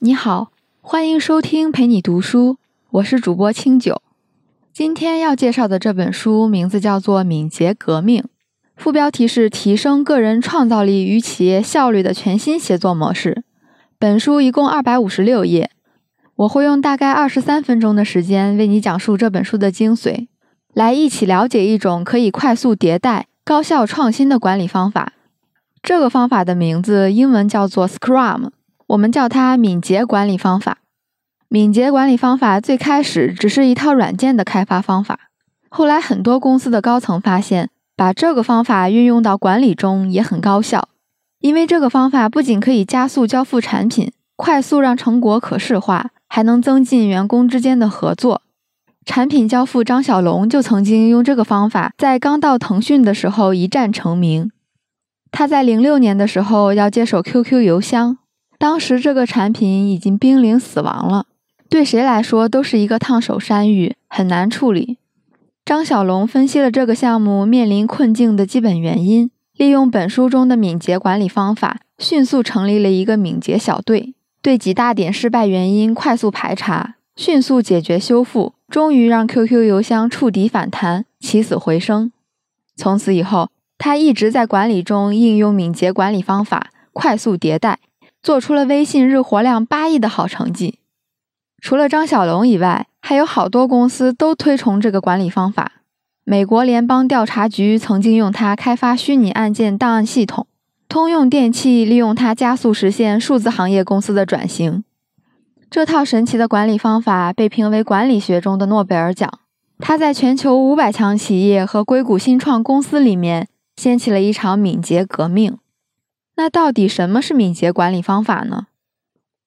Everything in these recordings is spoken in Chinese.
你好，欢迎收听陪你读书，我是主播清酒。今天要介绍的这本书名字叫做《敏捷革命》，副标题是“提升个人创造力与企业效率的全新协作模式”。本书一共二百五十六页，我会用大概二十三分钟的时间为你讲述这本书的精髓，来一起了解一种可以快速迭代、高效创新的管理方法。这个方法的名字英文叫做 Scrum。我们叫它敏捷管理方法。敏捷管理方法最开始只是一套软件的开发方法，后来很多公司的高层发现，把这个方法运用到管理中也很高效，因为这个方法不仅可以加速交付产品，快速让成果可视化，还能增进员工之间的合作。产品交付张小龙就曾经用这个方法，在刚到腾讯的时候一战成名。他在零六年的时候要接手 QQ 邮箱。当时这个产品已经濒临死亡了，对谁来说都是一个烫手山芋，很难处理。张小龙分析了这个项目面临困境的基本原因，利用本书中的敏捷管理方法，迅速成立了一个敏捷小队，对几大点失败原因快速排查，迅速解决修复，终于让 QQ 邮箱触底反弹，起死回生。从此以后，他一直在管理中应用敏捷管理方法，快速迭代。做出了微信日活量八亿的好成绩。除了张小龙以外，还有好多公司都推崇这个管理方法。美国联邦调查局曾经用它开发虚拟案件档案系统，通用电气利用它加速实现数字行业公司的转型。这套神奇的管理方法被评为管理学中的诺贝尔奖。它在全球五百强企业和硅谷新创公司里面掀起了一场敏捷革命。那到底什么是敏捷管理方法呢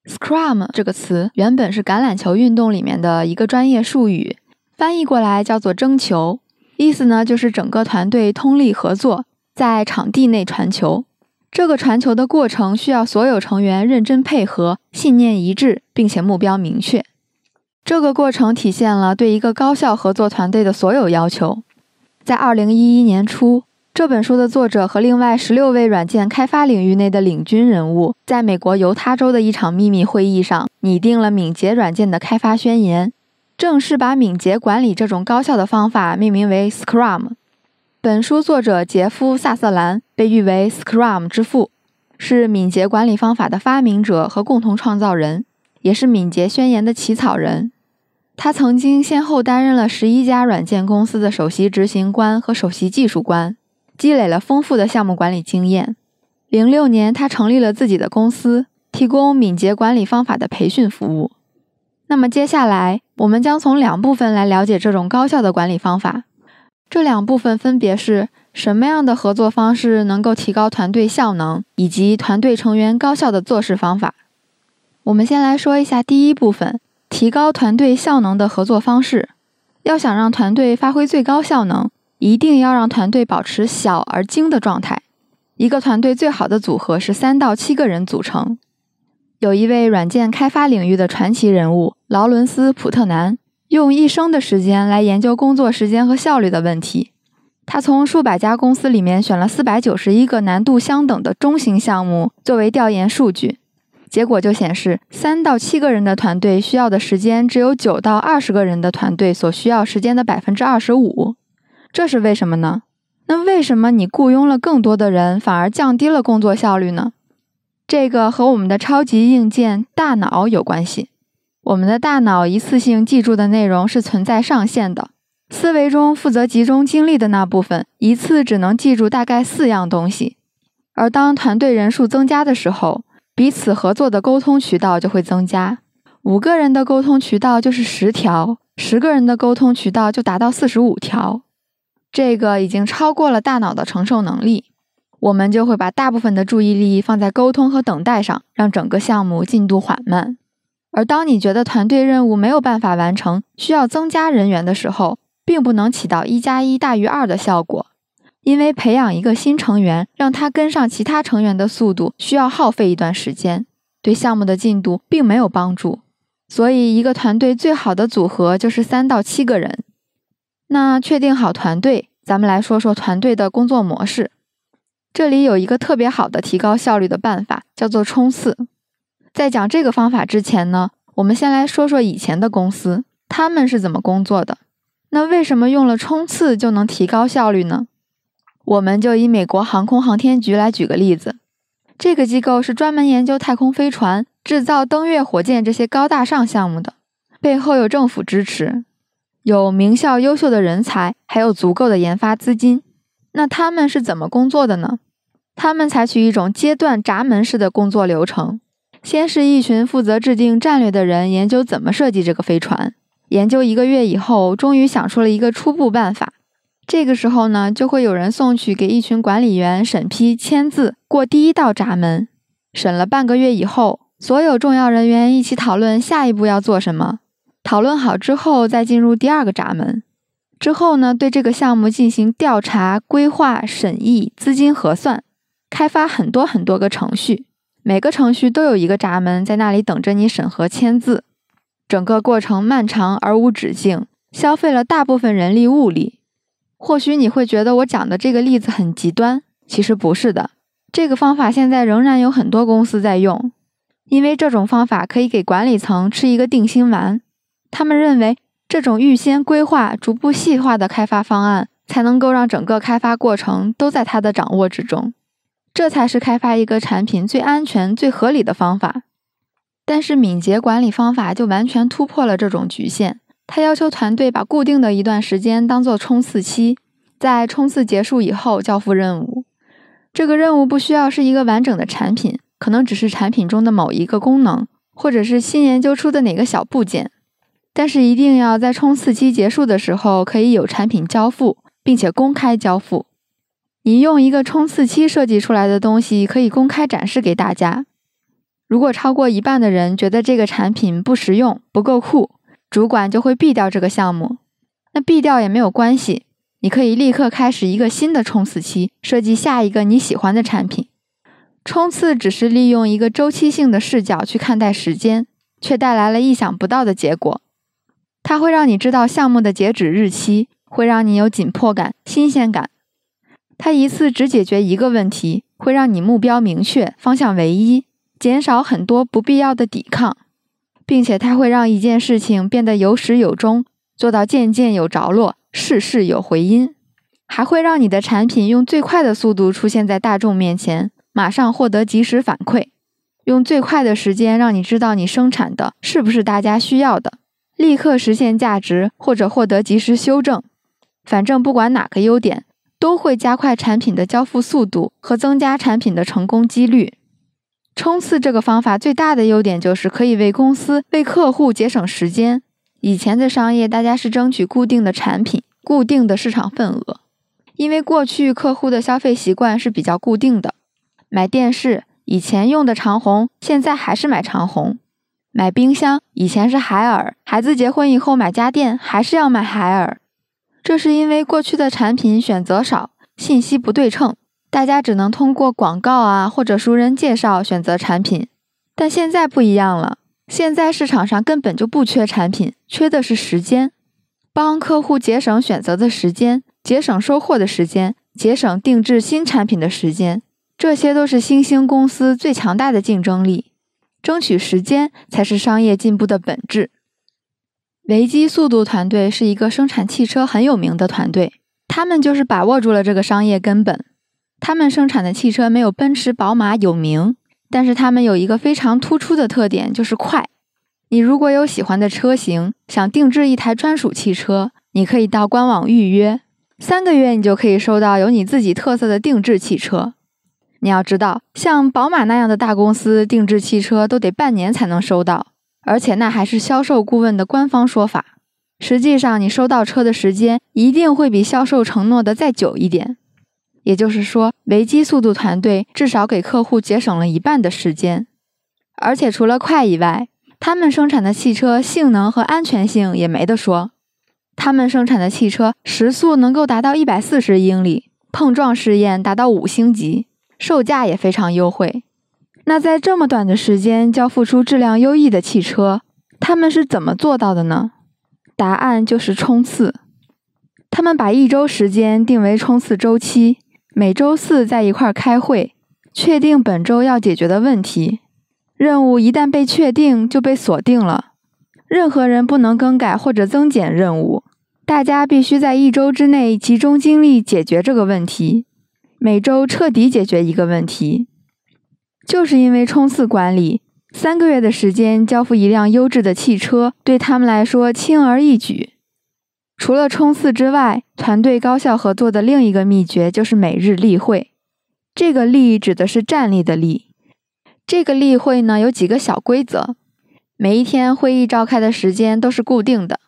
？Scrum 这个词原本是橄榄球运动里面的一个专业术语，翻译过来叫做争球，意思呢就是整个团队通力合作，在场地内传球。这个传球的过程需要所有成员认真配合，信念一致，并且目标明确。这个过程体现了对一个高效合作团队的所有要求。在二零一一年初。这本书的作者和另外十六位软件开发领域内的领军人物，在美国犹他州的一场秘密会议上，拟定了敏捷软件的开发宣言，正式把敏捷管理这种高效的方法命名为 Scrum。本书作者杰夫·萨瑟兰被誉为 Scrum 之父，是敏捷管理方法的发明者和共同创造人，也是敏捷宣言的起草人。他曾经先后担任了十一家软件公司的首席执行官和首席技术官。积累了丰富的项目管理经验。零六年，他成立了自己的公司，提供敏捷管理方法的培训服务。那么，接下来我们将从两部分来了解这种高效的管理方法。这两部分分别是什么样的合作方式能够提高团队效能，以及团队成员高效的做事方法。我们先来说一下第一部分：提高团队效能的合作方式。要想让团队发挥最高效能。一定要让团队保持小而精的状态。一个团队最好的组合是三到七个人组成。有一位软件开发领域的传奇人物劳伦斯·普特南，用一生的时间来研究工作时间和效率的问题。他从数百家公司里面选了四百九十一个难度相等的中型项目作为调研数据，结果就显示，三到七个人的团队需要的时间只有九到二十个人的团队所需要时间的百分之二十五。这是为什么呢？那为什么你雇佣了更多的人，反而降低了工作效率呢？这个和我们的超级硬件大脑有关系。我们的大脑一次性记住的内容是存在上限的，思维中负责集中精力的那部分，一次只能记住大概四样东西。而当团队人数增加的时候，彼此合作的沟通渠道就会增加。五个人的沟通渠道就是十条，十个人的沟通渠道就达到四十五条。这个已经超过了大脑的承受能力，我们就会把大部分的注意力放在沟通和等待上，让整个项目进度缓慢。而当你觉得团队任务没有办法完成，需要增加人员的时候，并不能起到一加一大于二的效果，因为培养一个新成员，让他跟上其他成员的速度，需要耗费一段时间，对项目的进度并没有帮助。所以，一个团队最好的组合就是三到七个人。那确定好团队，咱们来说说团队的工作模式。这里有一个特别好的提高效率的办法，叫做冲刺。在讲这个方法之前呢，我们先来说说以前的公司，他们是怎么工作的。那为什么用了冲刺就能提高效率呢？我们就以美国航空航天局来举个例子，这个机构是专门研究太空飞船、制造登月火箭这些高大上项目的，背后有政府支持，有名校优秀的人才，还有足够的研发资金。那他们是怎么工作的呢？他们采取一种阶段闸门式的工作流程，先是一群负责制定战略的人研究怎么设计这个飞船，研究一个月以后，终于想出了一个初步办法。这个时候呢，就会有人送去给一群管理员审批签字，过第一道闸门。审了半个月以后，所有重要人员一起讨论下一步要做什么。讨论好之后，再进入第二个闸门。之后呢，对这个项目进行调查、规划、审议、资金核算，开发很多很多个程序，每个程序都有一个闸门在那里等着你审核签字。整个过程漫长而无止境，消费了大部分人力物力。或许你会觉得我讲的这个例子很极端，其实不是的。这个方法现在仍然有很多公司在用，因为这种方法可以给管理层吃一个定心丸。他们认为，这种预先规划、逐步细化的开发方案，才能够让整个开发过程都在他的掌握之中，这才是开发一个产品最安全、最合理的方法。但是，敏捷管理方法就完全突破了这种局限。他要求团队把固定的一段时间当做冲刺期，在冲刺结束以后交付任务。这个任务不需要是一个完整的产品，可能只是产品中的某一个功能，或者是新研究出的哪个小部件。但是一定要在冲刺期结束的时候可以有产品交付，并且公开交付。你用一个冲刺期设计出来的东西可以公开展示给大家。如果超过一半的人觉得这个产品不实用、不够酷，主管就会毙掉这个项目，那毙掉也没有关系，你可以立刻开始一个新的冲刺期，设计下一个你喜欢的产品。冲刺只是利用一个周期性的视角去看待时间，却带来了意想不到的结果。它会让你知道项目的截止日期，会让你有紧迫感、新鲜感。它一次只解决一个问题，会让你目标明确、方向唯一，减少很多不必要的抵抗。并且它会让一件事情变得有始有终，做到件件有着落，事事有回音，还会让你的产品用最快的速度出现在大众面前，马上获得及时反馈，用最快的时间让你知道你生产的是不是大家需要的，立刻实现价值或者获得及时修正。反正不管哪个优点，都会加快产品的交付速度和增加产品的成功几率。冲刺这个方法最大的优点就是可以为公司、为客户节省时间。以前的商业，大家是争取固定的产品、固定的市场份额，因为过去客户的消费习惯是比较固定的。买电视，以前用的长虹，现在还是买长虹；买冰箱，以前是海尔，孩子结婚以后买家电还是要买海尔。这是因为过去的产品选择少，信息不对称。大家只能通过广告啊或者熟人介绍选择产品，但现在不一样了。现在市场上根本就不缺产品，缺的是时间。帮客户节省选择的时间，节省收货的时间，节省定制新产品的时间，这些都是新兴公司最强大的竞争力。争取时间才是商业进步的本质。维基速度团队是一个生产汽车很有名的团队，他们就是把握住了这个商业根本。他们生产的汽车没有奔驰、宝马有名，但是他们有一个非常突出的特点，就是快。你如果有喜欢的车型，想定制一台专属汽车，你可以到官网预约，三个月你就可以收到有你自己特色的定制汽车。你要知道，像宝马那样的大公司定制汽车都得半年才能收到，而且那还是销售顾问的官方说法。实际上，你收到车的时间一定会比销售承诺的再久一点。也就是说，维基速度团队至少给客户节省了一半的时间，而且除了快以外，他们生产的汽车性能和安全性也没得说。他们生产的汽车时速能够达到一百四十英里，碰撞试验达到五星级，售价也非常优惠。那在这么短的时间交付出质量优异的汽车，他们是怎么做到的呢？答案就是冲刺。他们把一周时间定为冲刺周期。每周四在一块儿开会，确定本周要解决的问题。任务一旦被确定，就被锁定了，任何人不能更改或者增减任务。大家必须在一周之内集中精力解决这个问题，每周彻底解决一个问题。就是因为冲刺管理，三个月的时间交付一辆优质的汽车，对他们来说轻而易举。除了冲刺之外，团队高效合作的另一个秘诀就是每日例会。这个“例”指的是站立的“立”。这个例会呢有几个小规则：每一天会议召开的时间都是固定的，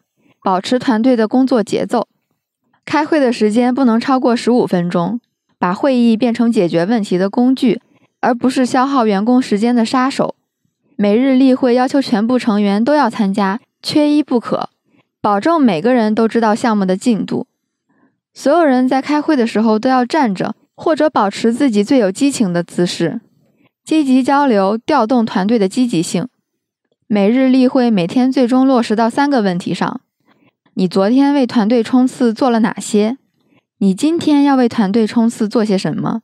保持团队的工作节奏。开会的时间不能超过十五分钟，把会议变成解决问题的工具，而不是消耗员工时间的杀手。每日例会要求全部成员都要参加，缺一不可。保证每个人都知道项目的进度。所有人在开会的时候都要站着，或者保持自己最有激情的姿势。积极交流，调动团队的积极性。每日例会每天最终落实到三个问题上：你昨天为团队冲刺做了哪些？你今天要为团队冲刺做些什么？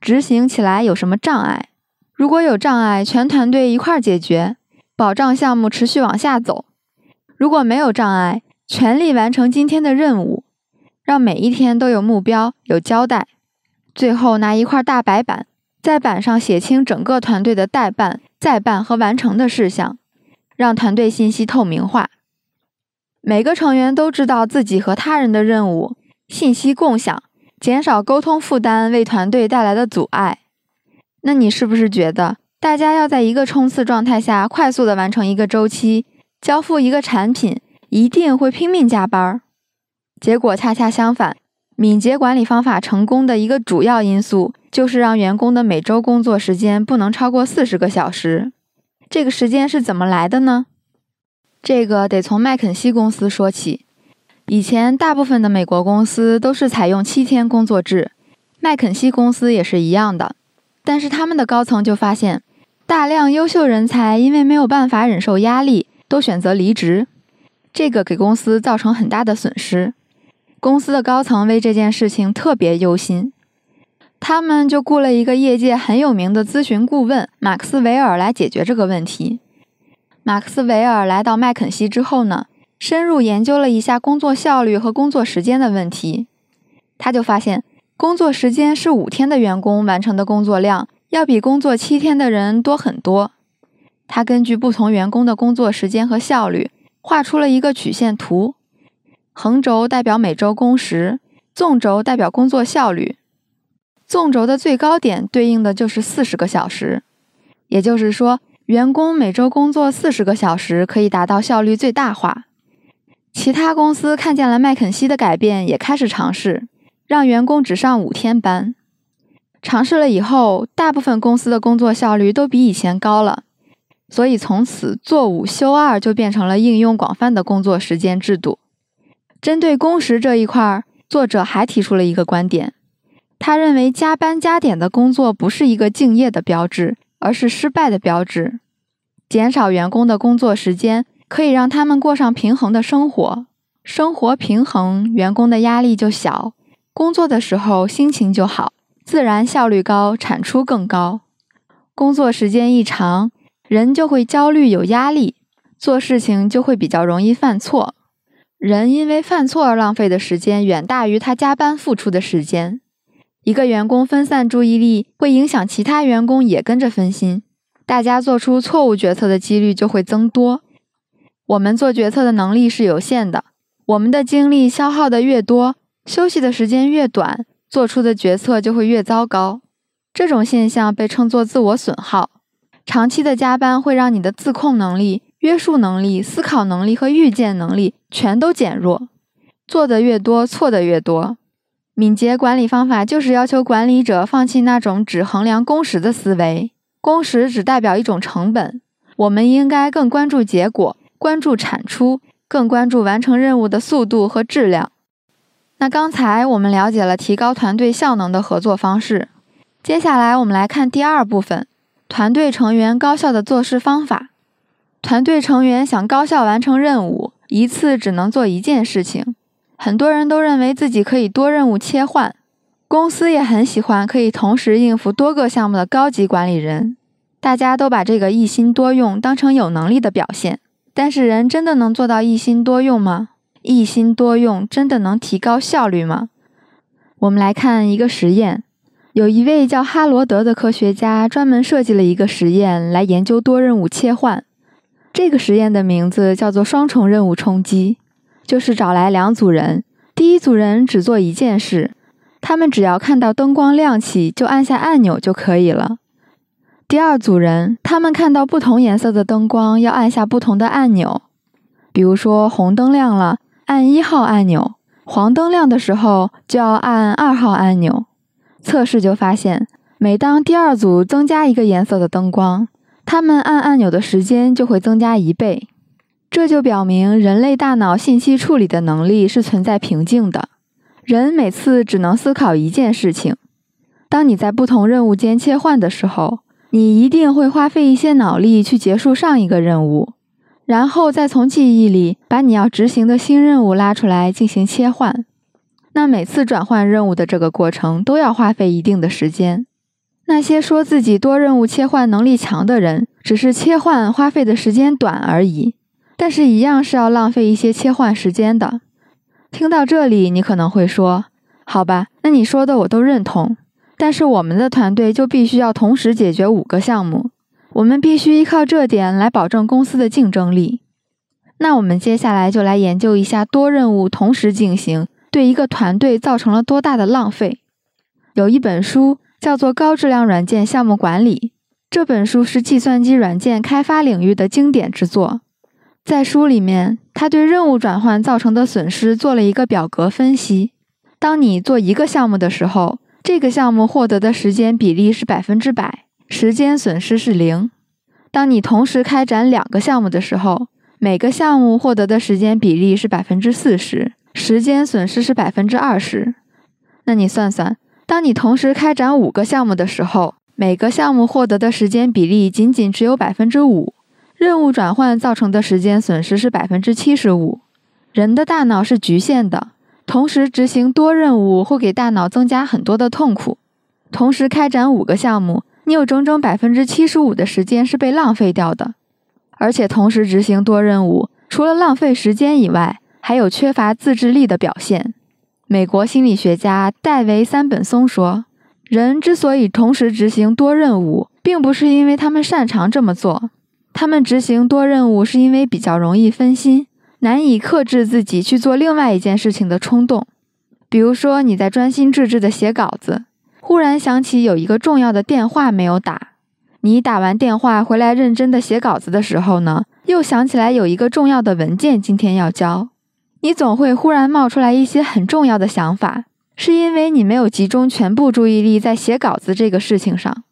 执行起来有什么障碍？如果有障碍，全团队一块儿解决，保障项目持续往下走。如果没有障碍，全力完成今天的任务，让每一天都有目标、有交代。最后拿一块大白板，在板上写清整个团队的待办、再办和完成的事项，让团队信息透明化。每个成员都知道自己和他人的任务，信息共享，减少沟通负担，为团队带来的阻碍。那你是不是觉得，大家要在一个冲刺状态下，快速的完成一个周期？交付一个产品一定会拼命加班儿，结果恰恰相反。敏捷管理方法成功的一个主要因素就是让员工的每周工作时间不能超过四十个小时。这个时间是怎么来的呢？这个得从麦肯锡公司说起。以前大部分的美国公司都是采用七天工作制，麦肯锡公司也是一样的。但是他们的高层就发现，大量优秀人才因为没有办法忍受压力。都选择离职，这个给公司造成很大的损失。公司的高层为这件事情特别忧心，他们就雇了一个业界很有名的咨询顾问马克斯韦尔来解决这个问题。马克斯韦尔来到麦肯锡之后呢，深入研究了一下工作效率和工作时间的问题，他就发现，工作时间是五天的员工完成的工作量，要比工作七天的人多很多。他根据不同员工的工作时间和效率，画出了一个曲线图，横轴代表每周工时，纵轴代表工作效率。纵轴的最高点对应的就是四十个小时，也就是说，员工每周工作四十个小时可以达到效率最大化。其他公司看见了麦肯锡的改变，也开始尝试让员工只上五天班。尝试了以后，大部分公司的工作效率都比以前高了。所以，从此做五休二就变成了应用广泛的工作时间制度。针对工时这一块，作者还提出了一个观点：他认为加班加点的工作不是一个敬业的标志，而是失败的标志。减少员工的工作时间，可以让他们过上平衡的生活。生活平衡，员工的压力就小，工作的时候心情就好，自然效率高，产出更高。工作时间一长，人就会焦虑、有压力，做事情就会比较容易犯错。人因为犯错而浪费的时间远大于他加班付出的时间。一个员工分散注意力，会影响其他员工也跟着分心，大家做出错误决策的几率就会增多。我们做决策的能力是有限的，我们的精力消耗的越多，休息的时间越短，做出的决策就会越糟糕。这种现象被称作自我损耗。长期的加班会让你的自控能力、约束能力、思考能力和预见能力全都减弱，做的越多，错的越多。敏捷管理方法就是要求管理者放弃那种只衡量工时的思维，工时只代表一种成本。我们应该更关注结果，关注产出，更关注完成任务的速度和质量。那刚才我们了解了提高团队效能的合作方式，接下来我们来看第二部分。团队成员高效的做事方法。团队成员想高效完成任务，一次只能做一件事情。很多人都认为自己可以多任务切换，公司也很喜欢可以同时应付多个项目的高级管理人。大家都把这个一心多用当成有能力的表现。但是人真的能做到一心多用吗？一心多用真的能提高效率吗？我们来看一个实验。有一位叫哈罗德的科学家专门设计了一个实验来研究多任务切换。这个实验的名字叫做双重任务冲击，就是找来两组人，第一组人只做一件事，他们只要看到灯光亮起就按下按钮就可以了。第二组人，他们看到不同颜色的灯光，要按下不同的按钮。比如说，红灯亮了，按一号按钮；黄灯亮的时候，就要按二号按钮。测试就发现，每当第二组增加一个颜色的灯光，他们按按钮的时间就会增加一倍。这就表明人类大脑信息处理的能力是存在瓶颈的。人每次只能思考一件事情。当你在不同任务间切换的时候，你一定会花费一些脑力去结束上一个任务，然后再从记忆里把你要执行的新任务拉出来进行切换。那每次转换任务的这个过程都要花费一定的时间。那些说自己多任务切换能力强的人，只是切换花费的时间短而已，但是一样是要浪费一些切换时间的。听到这里，你可能会说：“好吧，那你说的我都认同。”但是我们的团队就必须要同时解决五个项目，我们必须依靠这点来保证公司的竞争力。那我们接下来就来研究一下多任务同时进行对一个团队造成了多大的浪费。有一本书叫做《高质量软件项目管理》，这本书是计算机软件开发领域的经典之作。在书里面，他对任务转换造成的损失做了一个表格分析。当你做一个项目的时候，这个项目获得的时间比例是百分之百，时间损失是零。当你同时开展两个项目的时候，每个项目获得的时间比例是百分之四十，时间损失是百分之二十。那你算算，当你同时开展五个项目的时候，每个项目获得的时间比例仅仅只有百分之五，任务转换造成的时间损失是百分之七十五。人的大脑是局限的。同时执行多任务会给大脑增加很多的痛苦。同时开展五个项目，你有整整百分之七十五的时间是被浪费掉的。而且同时执行多任务，除了浪费时间以外，还有缺乏自制力的表现。美国心理学家戴维·三本松说：“人之所以同时执行多任务，并不是因为他们擅长这么做，他们执行多任务是因为比较容易分心。”难以克制自己去做另外一件事情的冲动，比如说你在专心致志地写稿子，忽然想起有一个重要的电话没有打。你打完电话回来认真地写稿子的时候呢，又想起来有一个重要的文件今天要交。你总会忽然冒出来一些很重要的想法，是因为你没有集中全部注意力在写稿子这个事情上。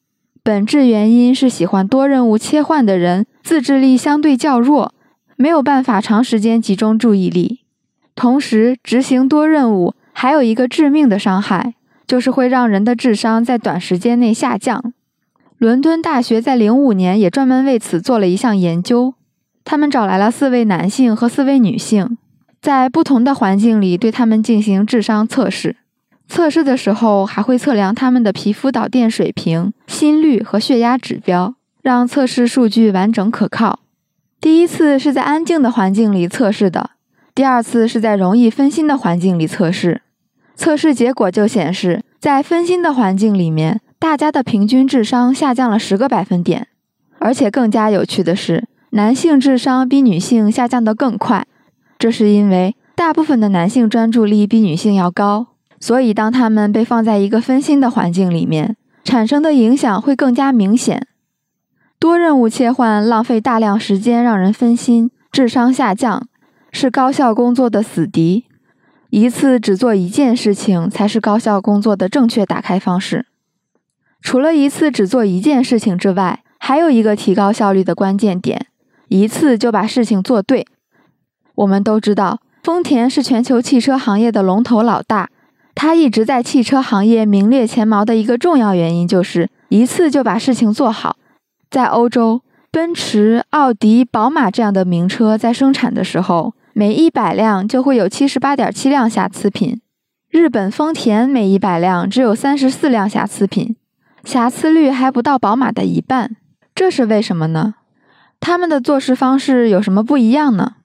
本质原因是喜欢多任务切换的人自制力相对较弱。没有办法长时间集中注意力，同时执行多任务还有一个致命的伤害，就是会让人的智商在短时间内下降。伦敦大学在零五年也专门为此做了一项研究，他们找来了四位男性和四位女性，在不同的环境里对他们进行智商测试。测试的时候还会测量他们的皮肤导电水平、心率和血压指标，让测试数据完整可靠。第一次是在安静的环境里测试的，第二次是在容易分心的环境里测试。测试结果就显示，在分心的环境里面，大家的平均智商下降了十个百分点。而且更加有趣的是，男性智商比女性下降得更快。这是因为大部分的男性专注力比女性要高，所以当他们被放在一个分心的环境里面，产生的影响会更加明显。多任务切换浪费大量时间，让人分心，智商下降，是高效工作的死敌。一次只做一件事情才是高效工作的正确打开方式。除了一次只做一件事情之外，还有一个提高效率的关键点：一次就把事情做对。我们都知道，丰田是全球汽车行业的龙头老大，它一直在汽车行业名列前茅的一个重要原因就是一次就把事情做好。在欧洲，奔驰、奥迪、宝马这样的名车在生产的时候，每一百辆就会有七十八点七辆瑕疵品。日本丰田每一百辆只有三十四辆瑕疵品，瑕疵率还不到宝马的一半。这是为什么呢？他们的做事方式有什么不一样呢？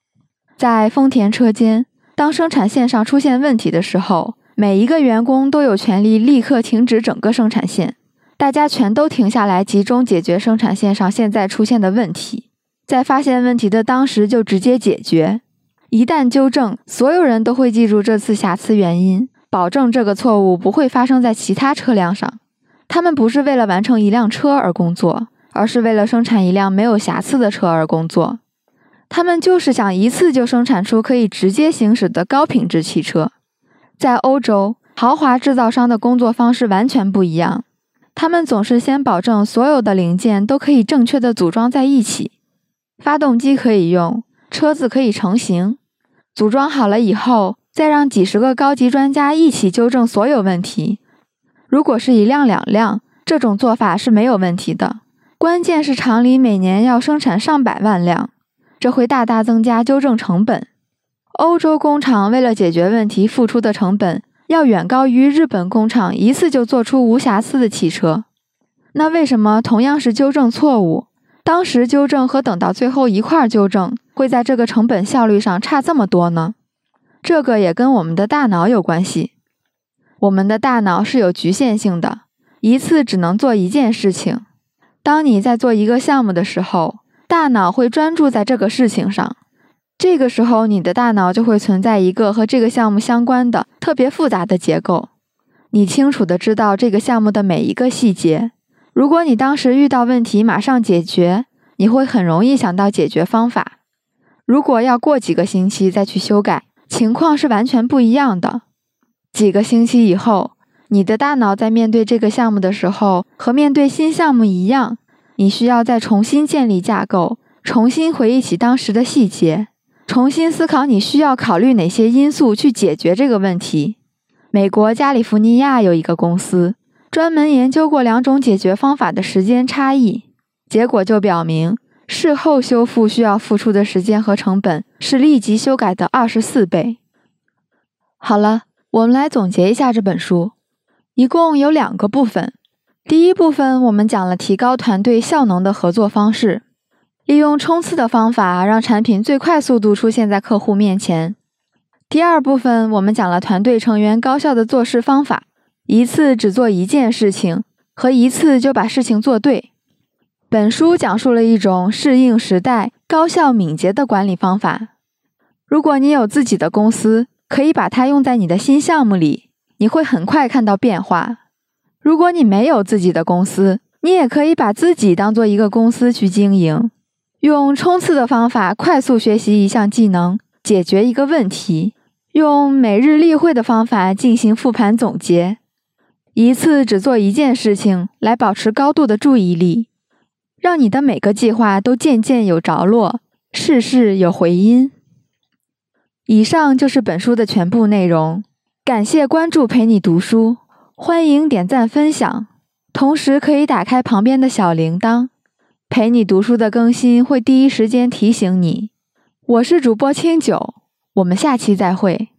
在丰田车间，当生产线上出现问题的时候，每一个员工都有权利立刻停止整个生产线，大家全都停下来，集中解决生产线上现在出现的问题，在发现问题的当时就直接解决。一旦纠正，所有人都会记住这次瑕疵原因，保证这个错误不会发生在其他车辆上。他们不是为了完成一辆车而工作。而是为了生产一辆没有瑕疵的车而工作，他们就是想一次就生产出可以直接行驶的高品质汽车。在欧洲，豪华制造商的工作方式完全不一样，他们总是先保证所有的零件都可以正确的组装在一起，发动机可以用，车子可以成型。组装好了以后，再让几十个高级专家一起纠正所有问题。如果是一辆两辆，这种做法是没有问题的。关键是厂里每年要生产上百万辆，这会大大增加纠正成本。欧洲工厂为了解决问题付出的成本要远高于日本工厂一次就做出无瑕疵的汽车。那为什么同样是纠正错误，当时纠正和等到最后一块纠正会在这个成本效率上差这么多呢？这个也跟我们的大脑有关系。我们的大脑是有局限性的，一次只能做一件事情。当你在做一个项目的时候，大脑会专注在这个事情上。这个时候，你的大脑就会存在一个和这个项目相关的特别复杂的结构。你清楚的知道这个项目的每一个细节。如果你当时遇到问题马上解决，你会很容易想到解决方法。如果要过几个星期再去修改，情况是完全不一样的。几个星期以后。你的大脑在面对这个项目的时候，和面对新项目一样，你需要再重新建立架构，重新回忆起当时的细节，重新思考你需要考虑哪些因素去解决这个问题。美国加利福尼亚有一个公司，专门研究过两种解决方法的时间差异，结果就表明，事后修复需要付出的时间和成本是立即修改的二十四倍。好了，我们来总结一下这本书。一共有两个部分。第一部分，我们讲了提高团队效能的合作方式，利用冲刺的方法，让产品最快速度出现在客户面前。第二部分，我们讲了团队成员高效的做事方法，一次只做一件事情，和一次就把事情做对。本书讲述了一种适应时代、高效敏捷的管理方法。如果你有自己的公司，可以把它用在你的新项目里。你会很快看到变化。如果你没有自己的公司，你也可以把自己当做一个公司去经营，用冲刺的方法快速学习一项技能，解决一个问题；用每日例会的方法进行复盘总结，一次只做一件事情，来保持高度的注意力，让你的每个计划都件件有着落，事事有回音。以上就是本书的全部内容。感谢关注陪你读书，欢迎点赞分享，同时可以打开旁边的小铃铛，陪你读书的更新会第一时间提醒你。我是主播清酒，我们下期再会。